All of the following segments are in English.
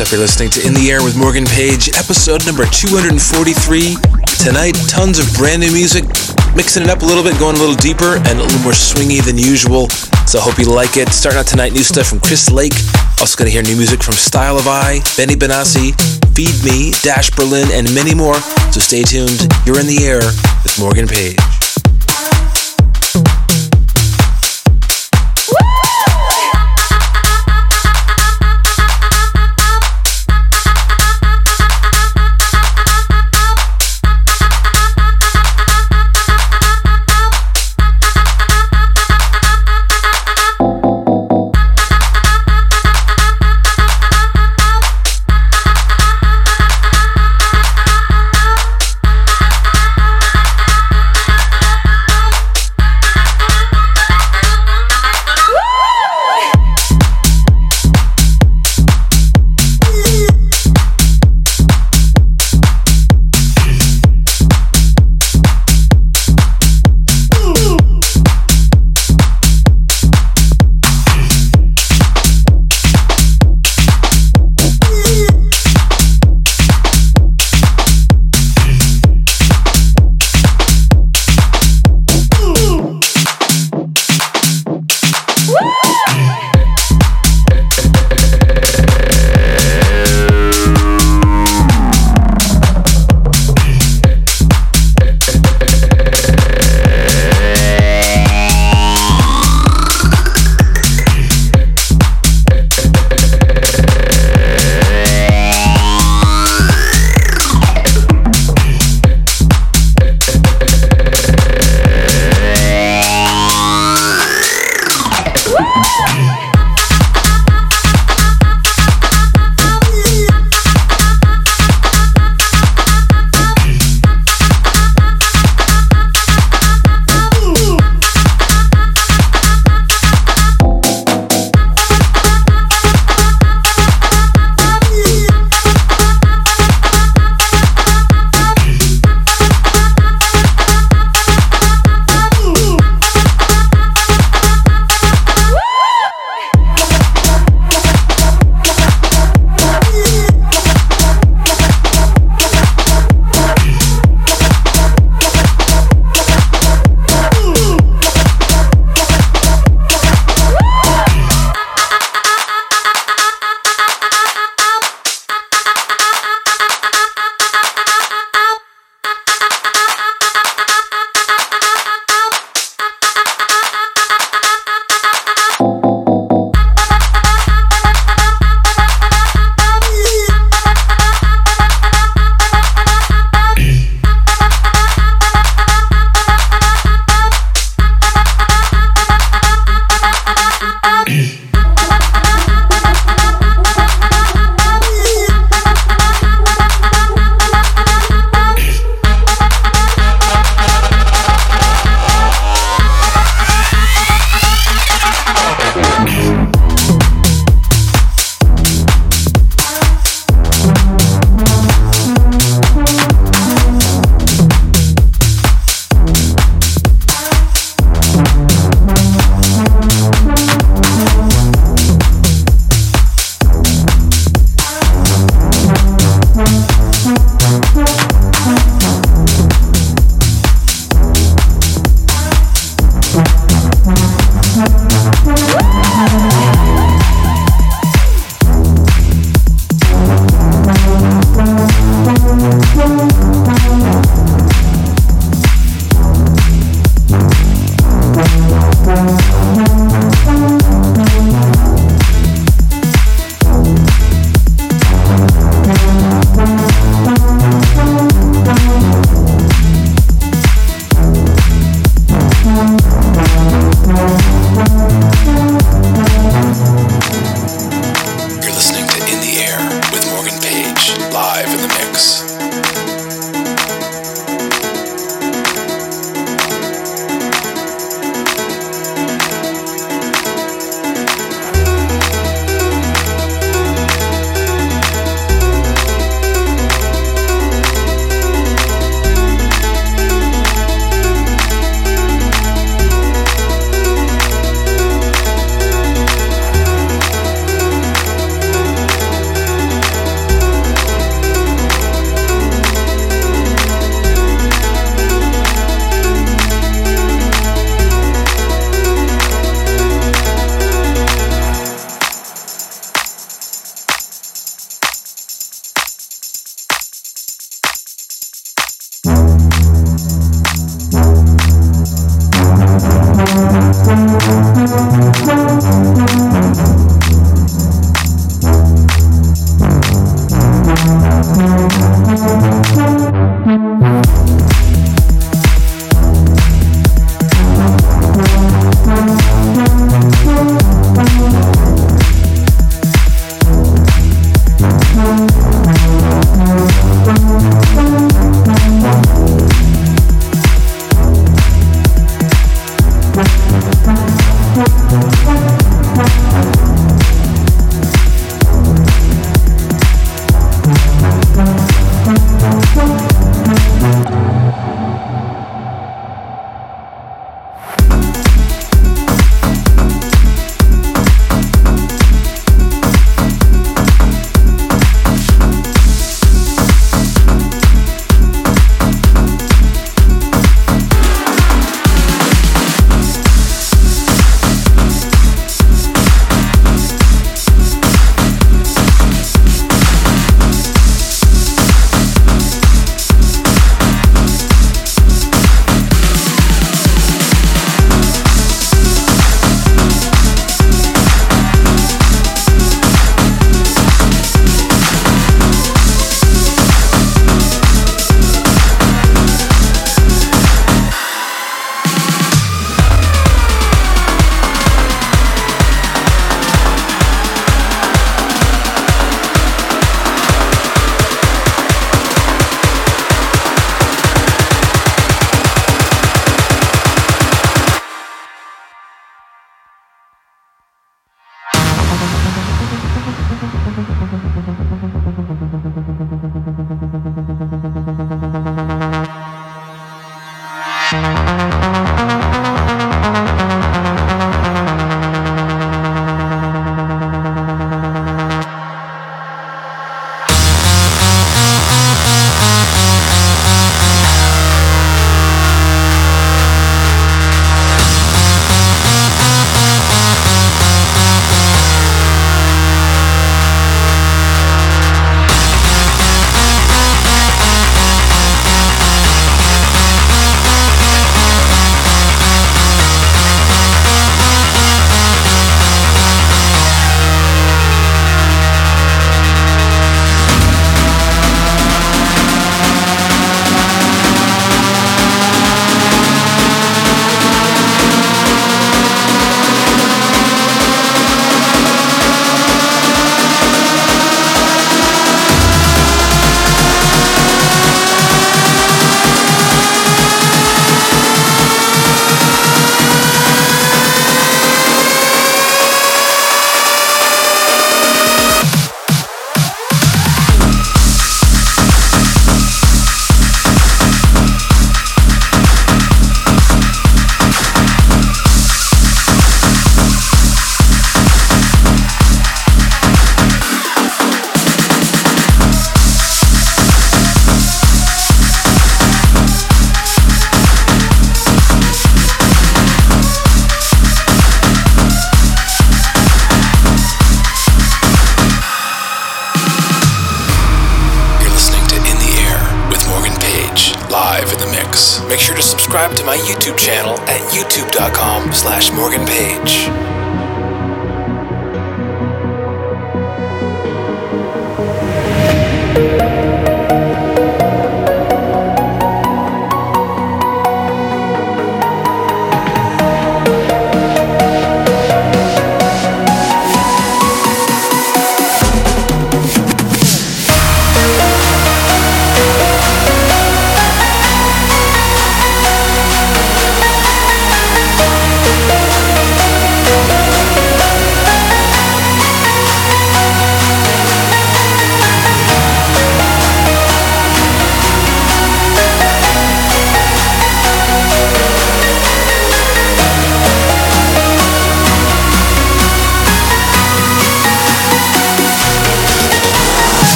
stuff. You're listening to In the Air with Morgan Page, episode number 243. Tonight, tons of brand new music, mixing it up a little bit, going a little deeper and a little more swingy than usual. So I hope you like it. Starting out tonight, new stuff from Chris Lake. Also going to hear new music from Style of Eye, Benny Benassi, Feed Me, Dash Berlin, and many more. So stay tuned. You're in the air with Morgan Page.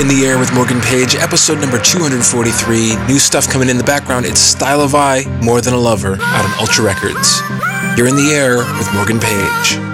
In the Air with Morgan Page, episode number 243. New stuff coming in the background. It's Style of Eye, More Than a Lover, out on Ultra Records. You're in the Air with Morgan Page.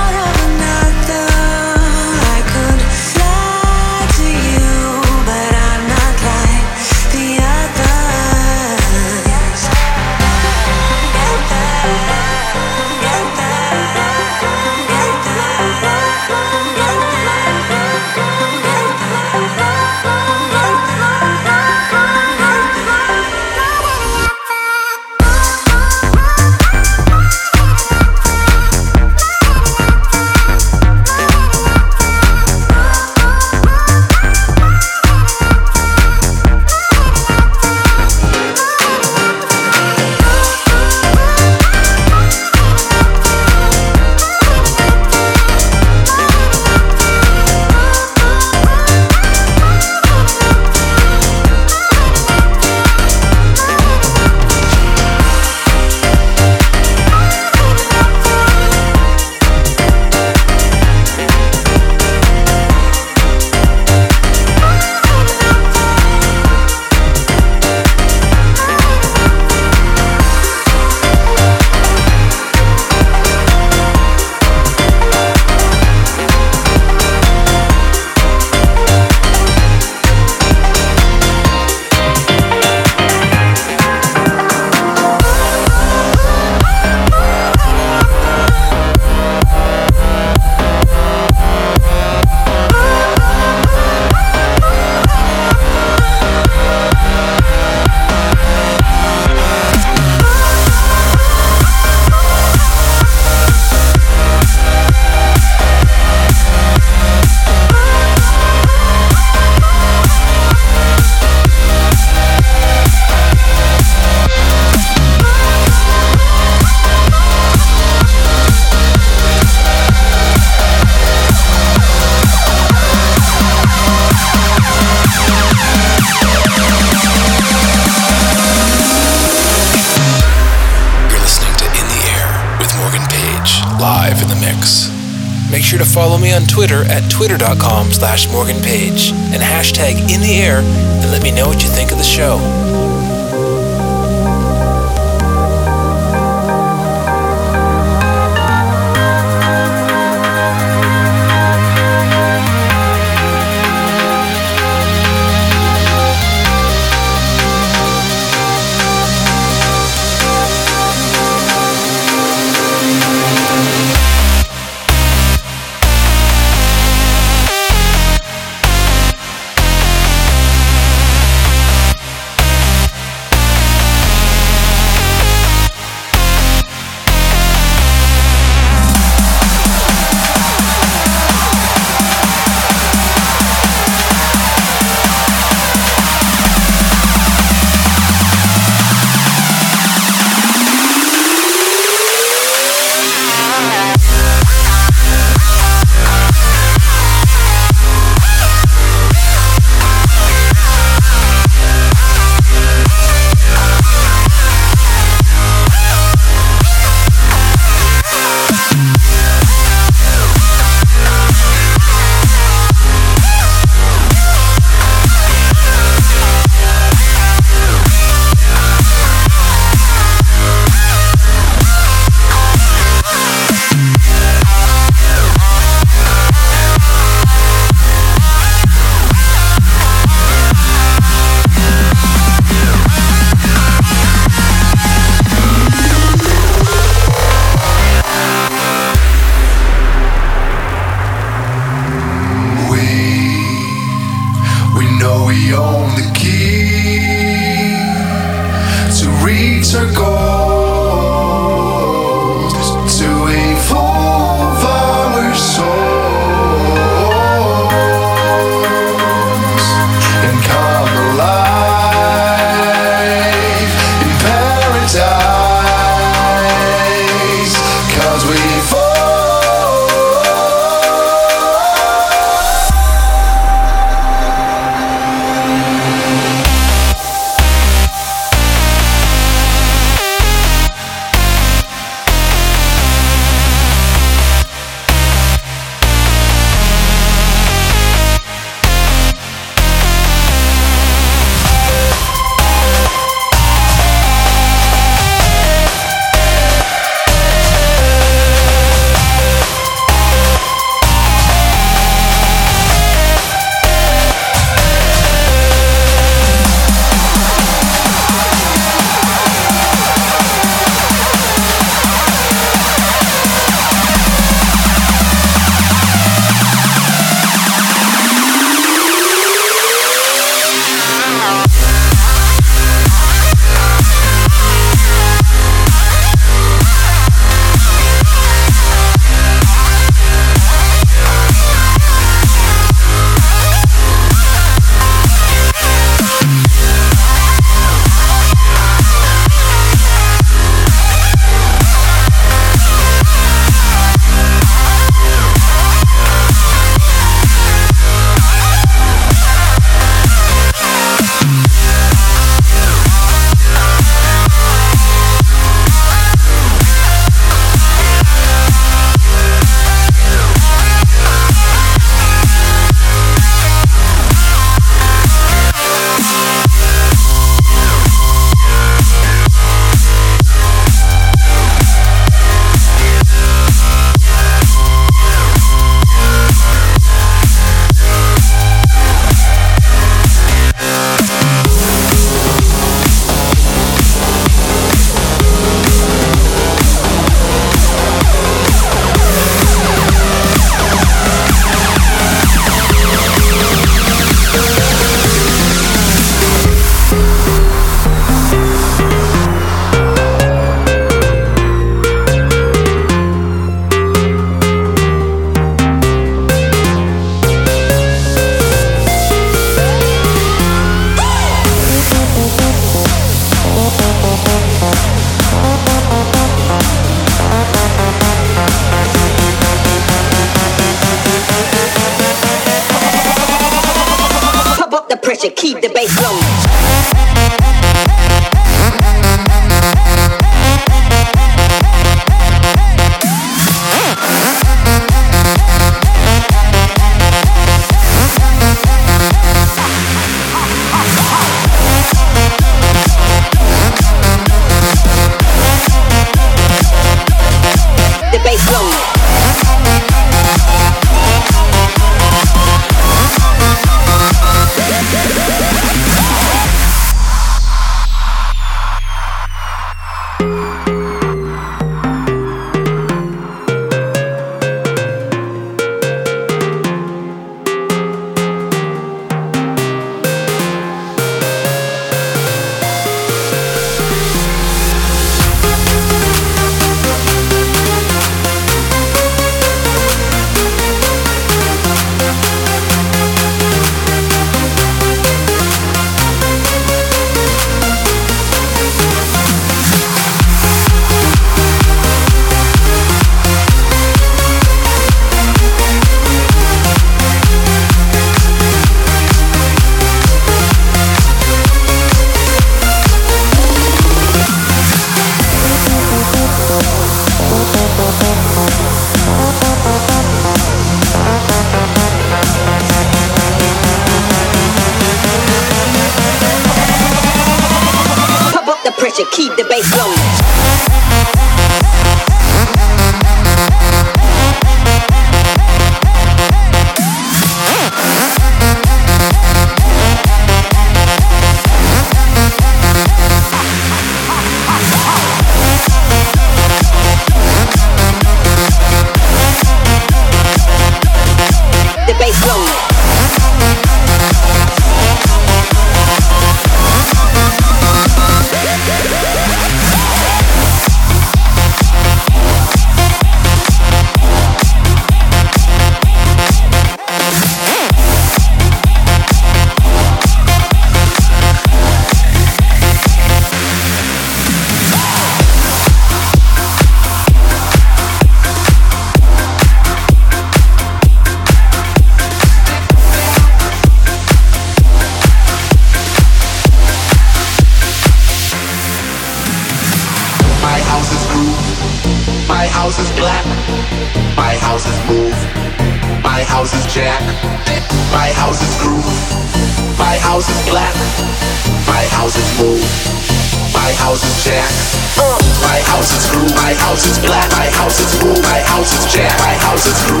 it's true.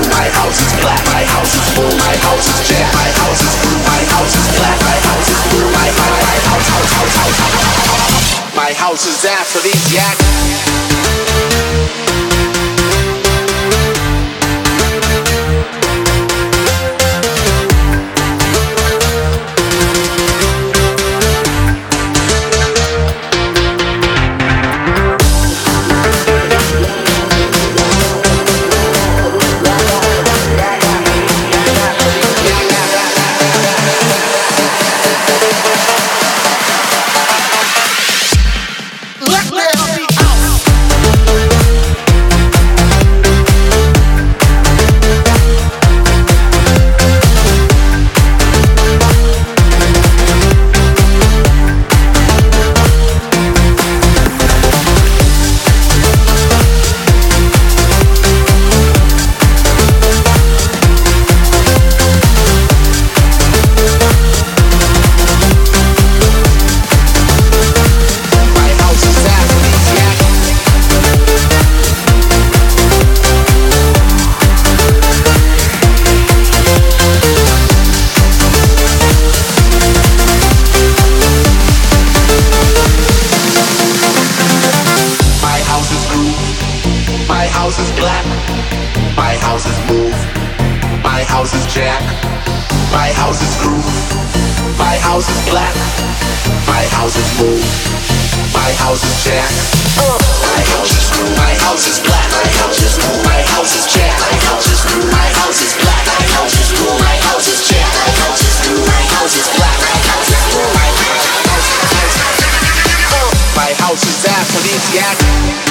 provincial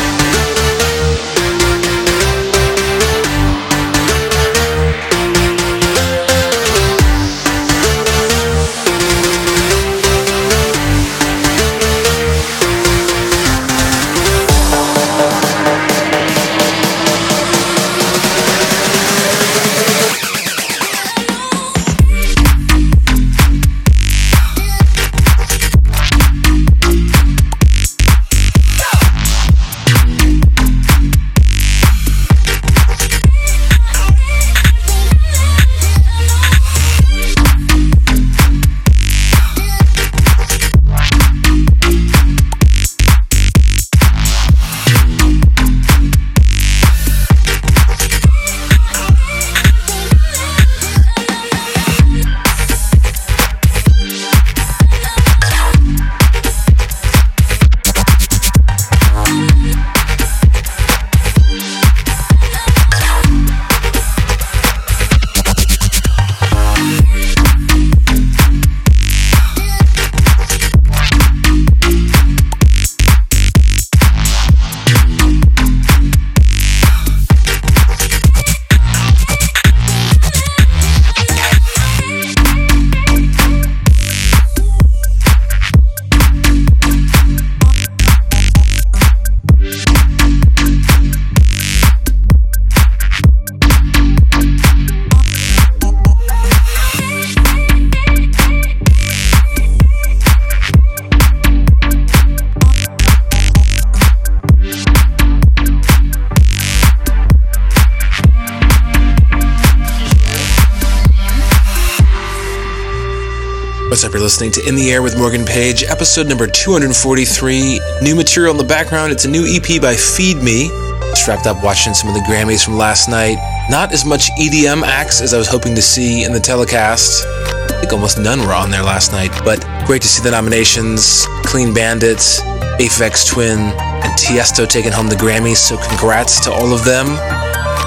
What's up? You're listening to In the Air with Morgan Page, episode number 243. New material in the background. It's a new EP by Feed Me. Strapped up watching some of the Grammys from last night. Not as much EDM acts as I was hoping to see in the telecast. I think almost none were on there last night, but great to see the nominations. Clean Bandits, Aphex Twin, and Tiesto taking home the Grammys, so congrats to all of them.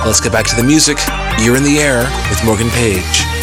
Let's get back to the music. You're in the air with Morgan Page.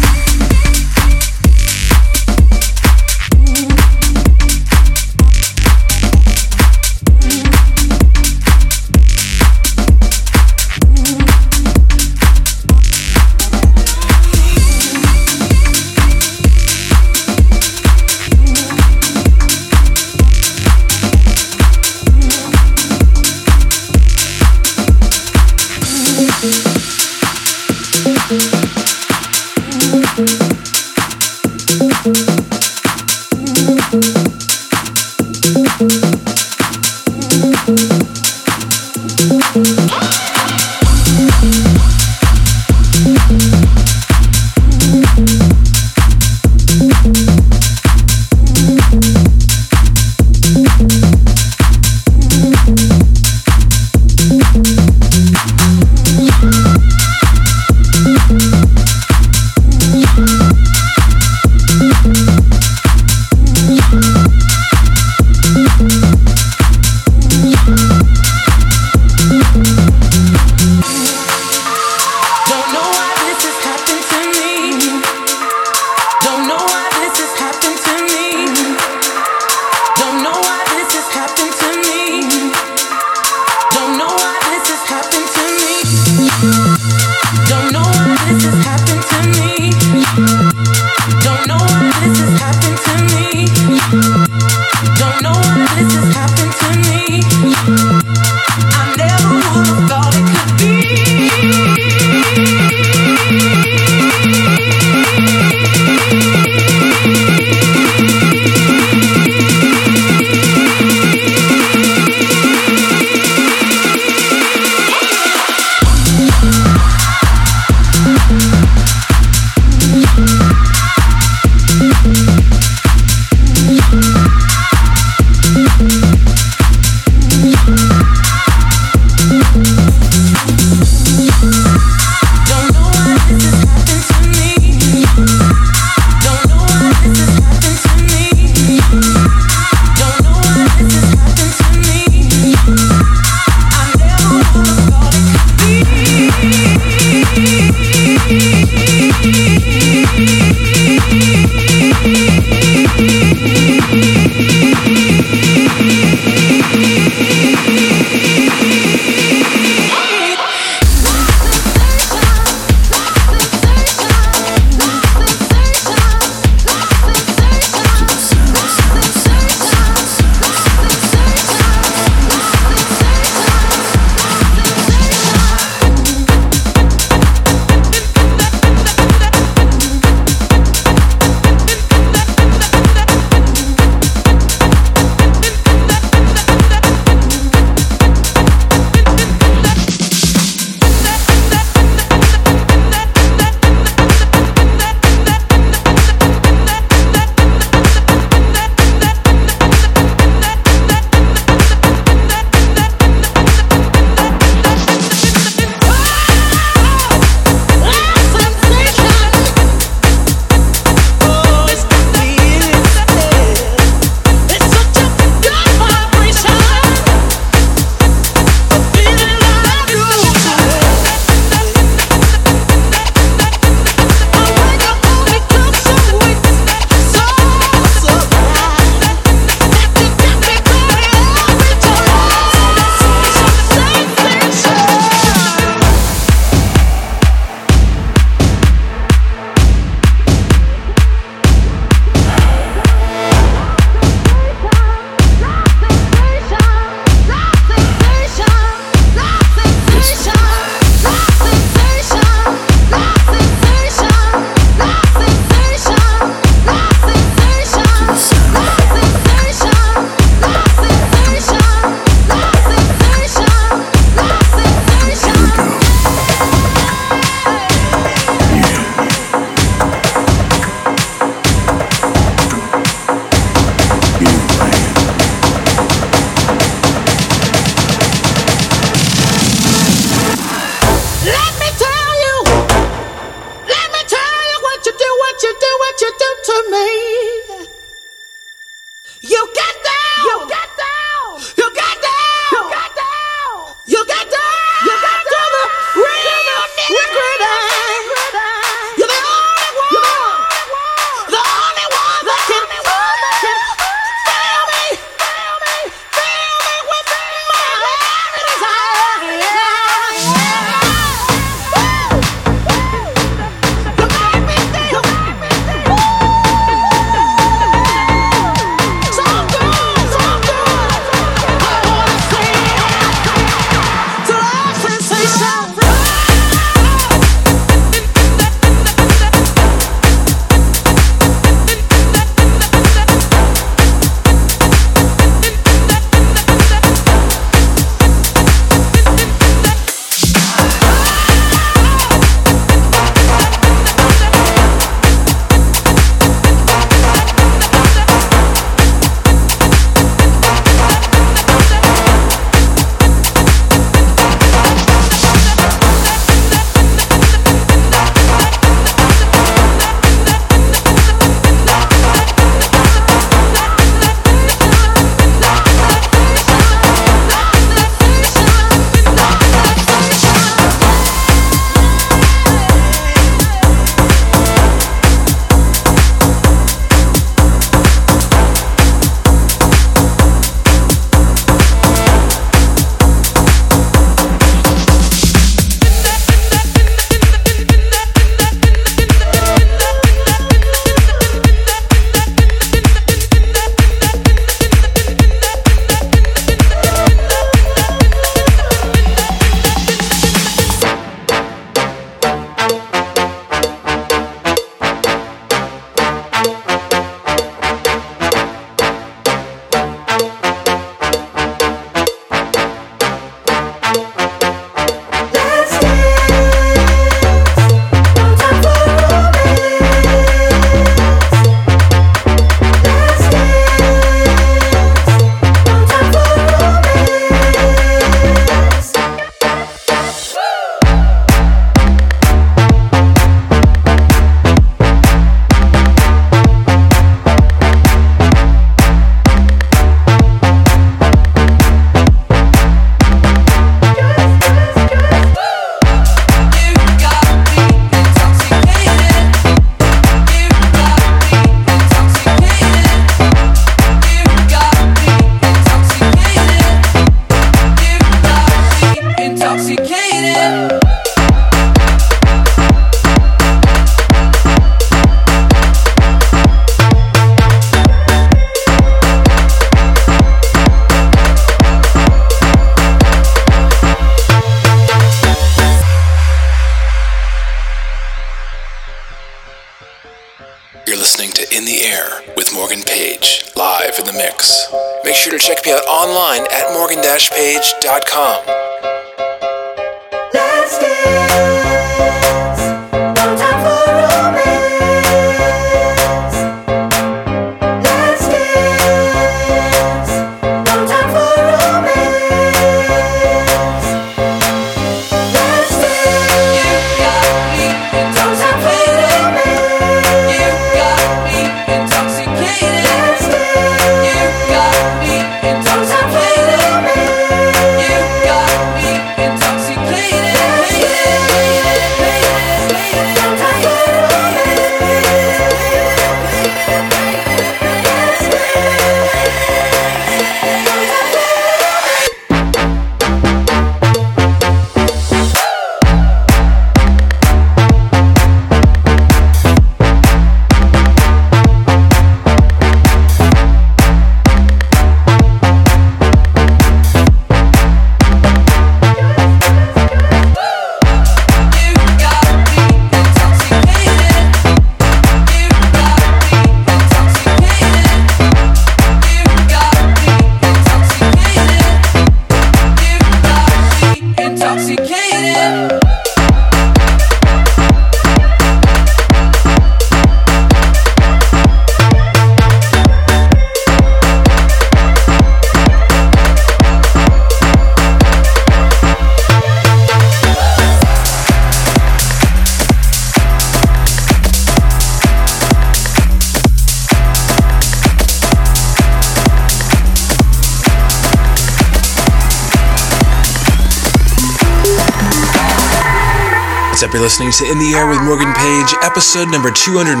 Up? You're listening to In the Air with Morgan Page, episode number 243.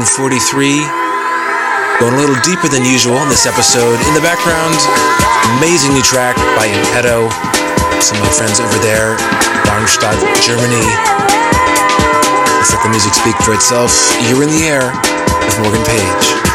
Going a little deeper than usual in this episode. In the background, amazing new track by Inpetto, some of my friends over there, Darmstadt, Germany. Let's let the music speak for itself. You're in the air with Morgan Page.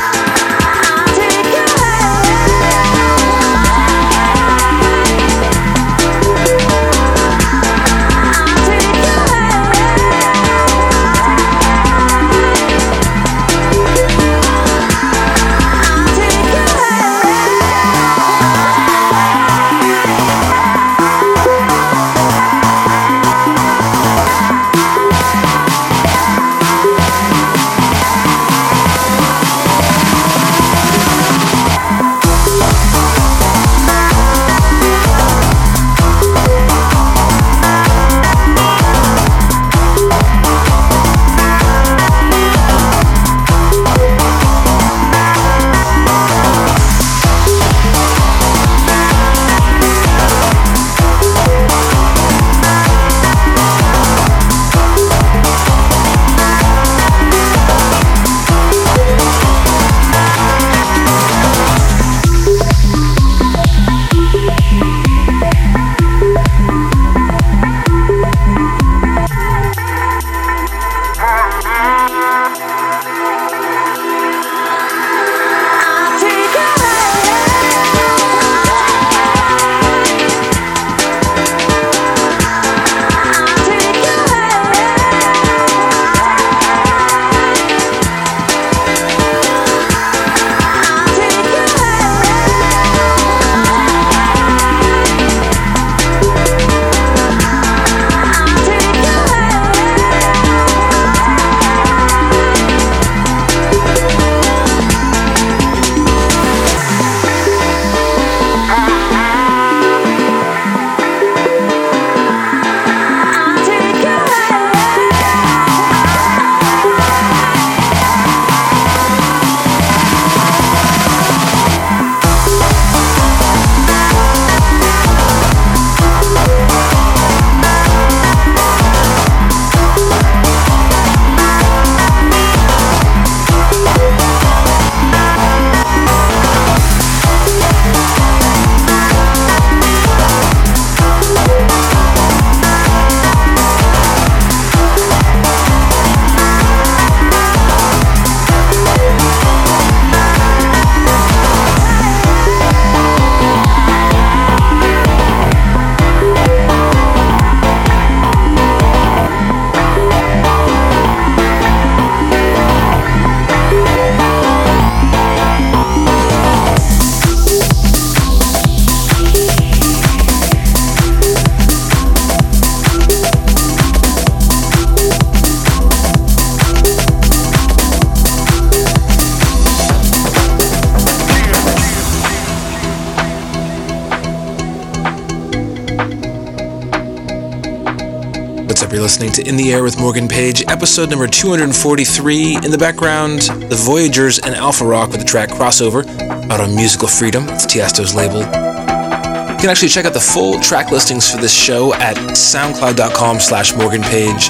Listening to In the Air with Morgan Page, episode number 243. In the background, The Voyagers and Alpharock with the track Crossover out on Musical Freedom. It's Tiesto's label. You can actually check out the full track listings for this show at soundcloud.com slash Morgan Page.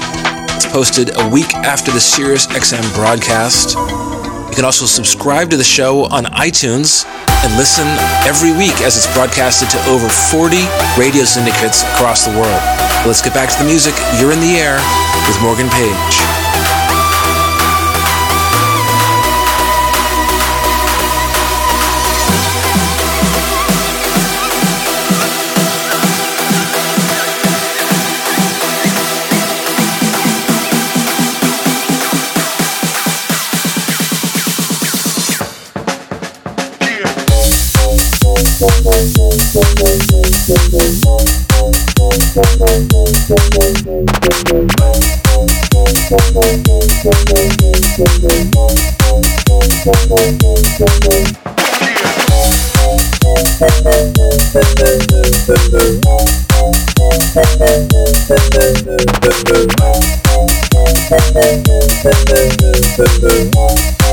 It's posted a week after the Sirius XM broadcast. You can also subscribe to the show on iTunes and listen every week as it's broadcasted to over 40 radio syndicates across the world. Let's get back to the music. You're in the air with Morgan Page. Into the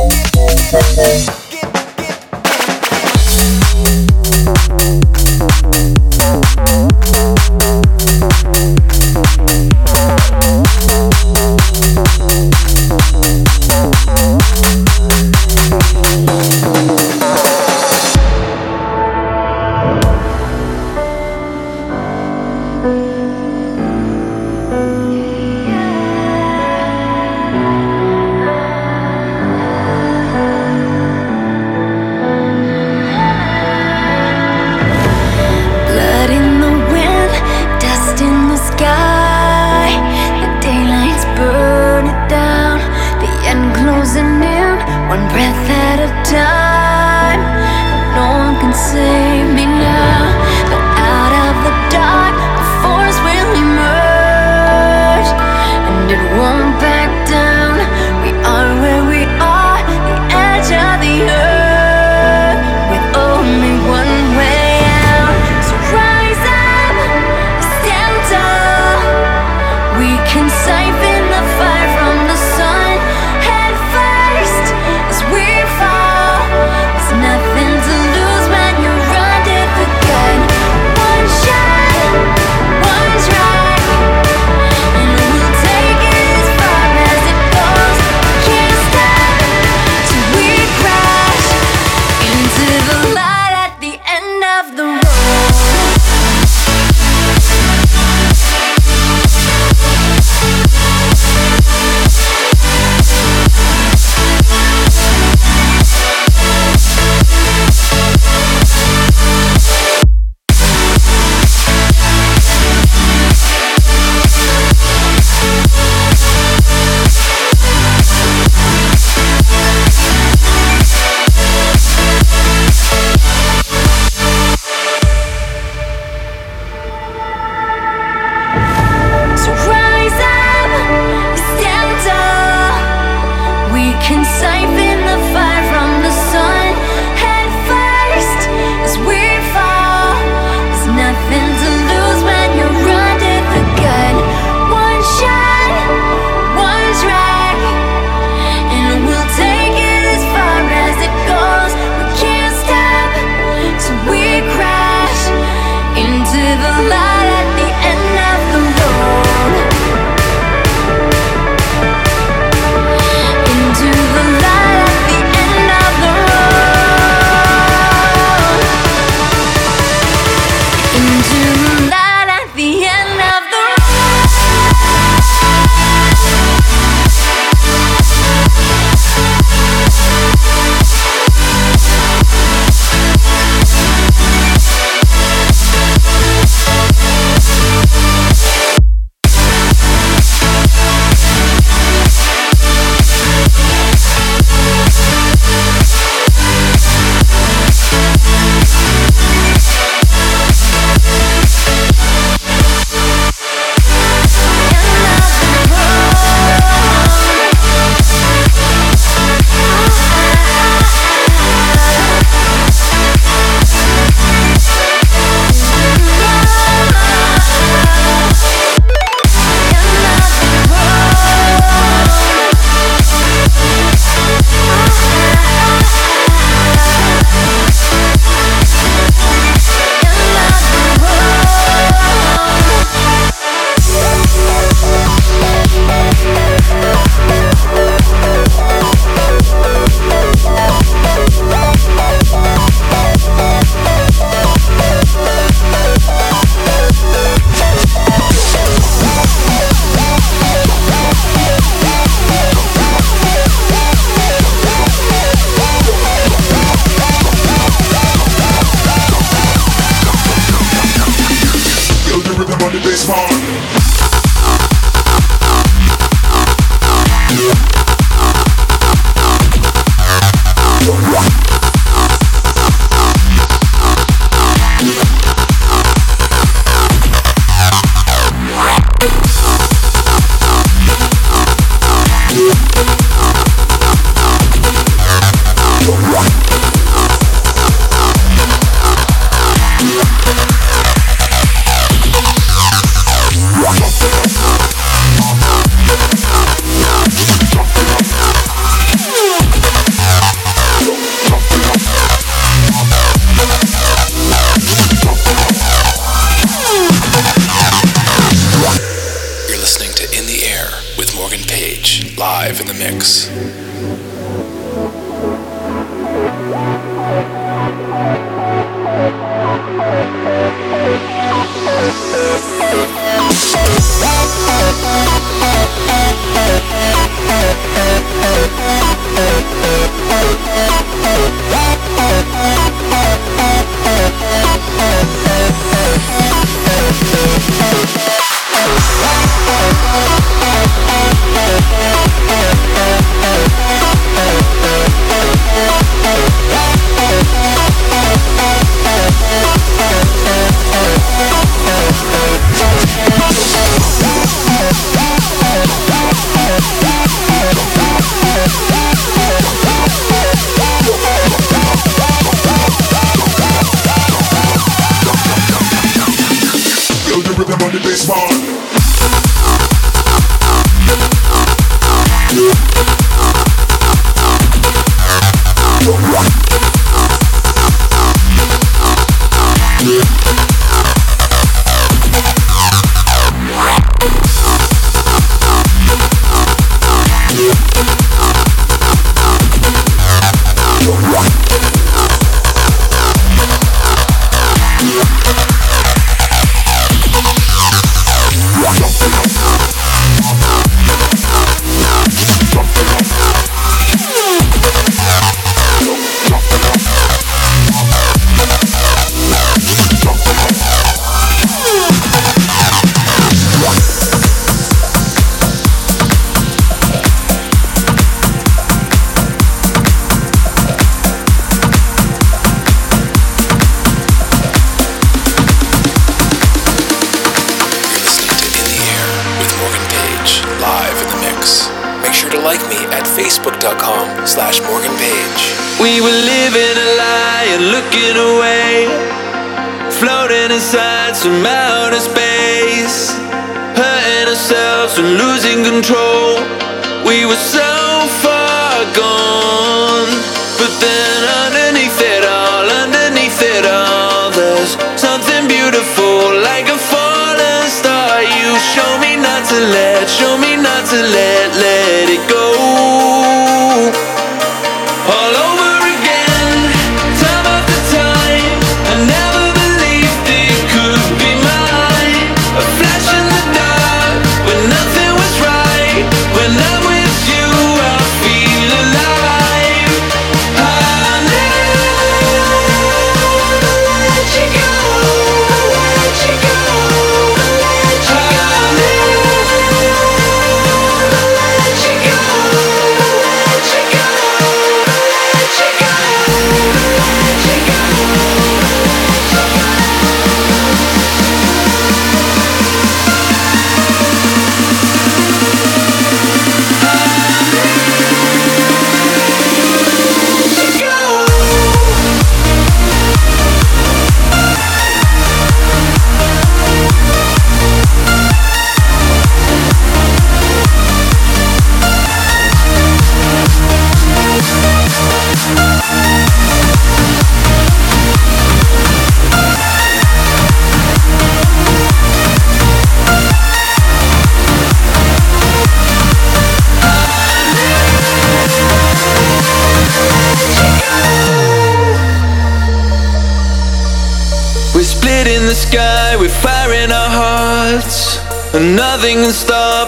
Nothing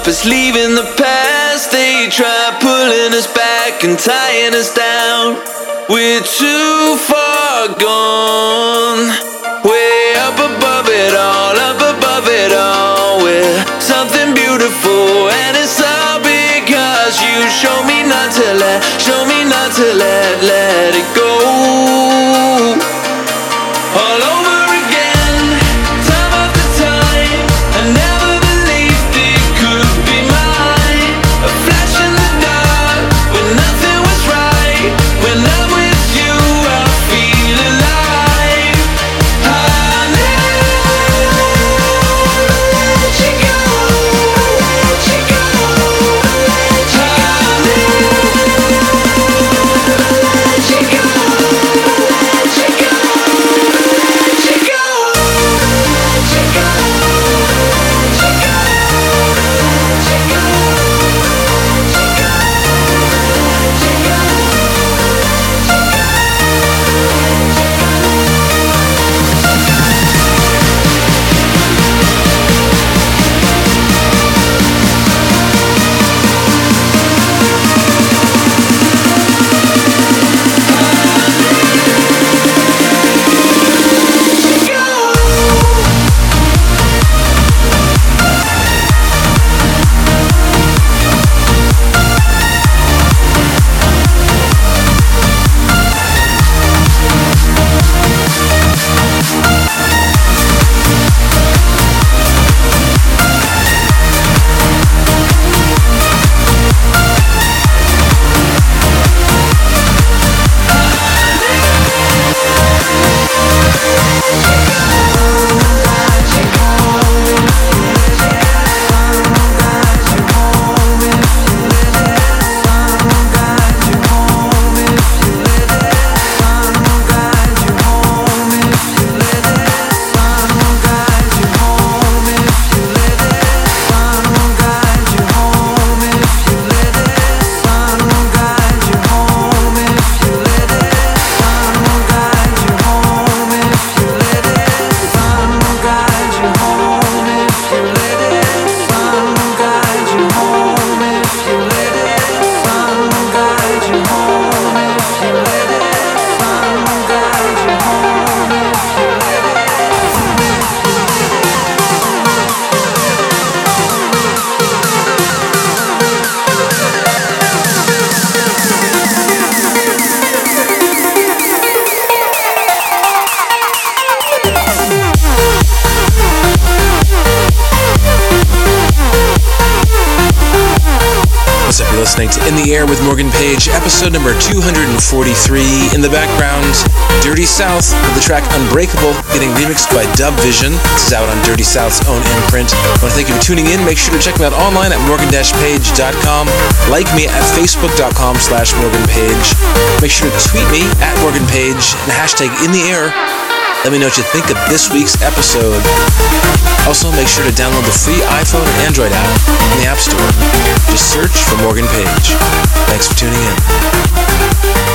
stop us leaving the past. They try pulling us back and tying us down. We're too far gone. Way up above it all, up above it all. We're something beautiful, and it's all because you show me not to let, show me not to let, episode number 243. In the background, Dirty South with the track Unbreakable getting remixed by Dubvision. This is out on Dirty South's own imprint. I want to thank you for tuning in. Make sure to check me out online at morgan-page.com. Like me at facebook.com slash morganpage. Make sure to tweet me at morganpage and hashtag In the Air let me know what you think of this week's episode. Also, make sure to download the free iPhone and Android app in the App Store. Just search for Morgan Page. Thanks for tuning in.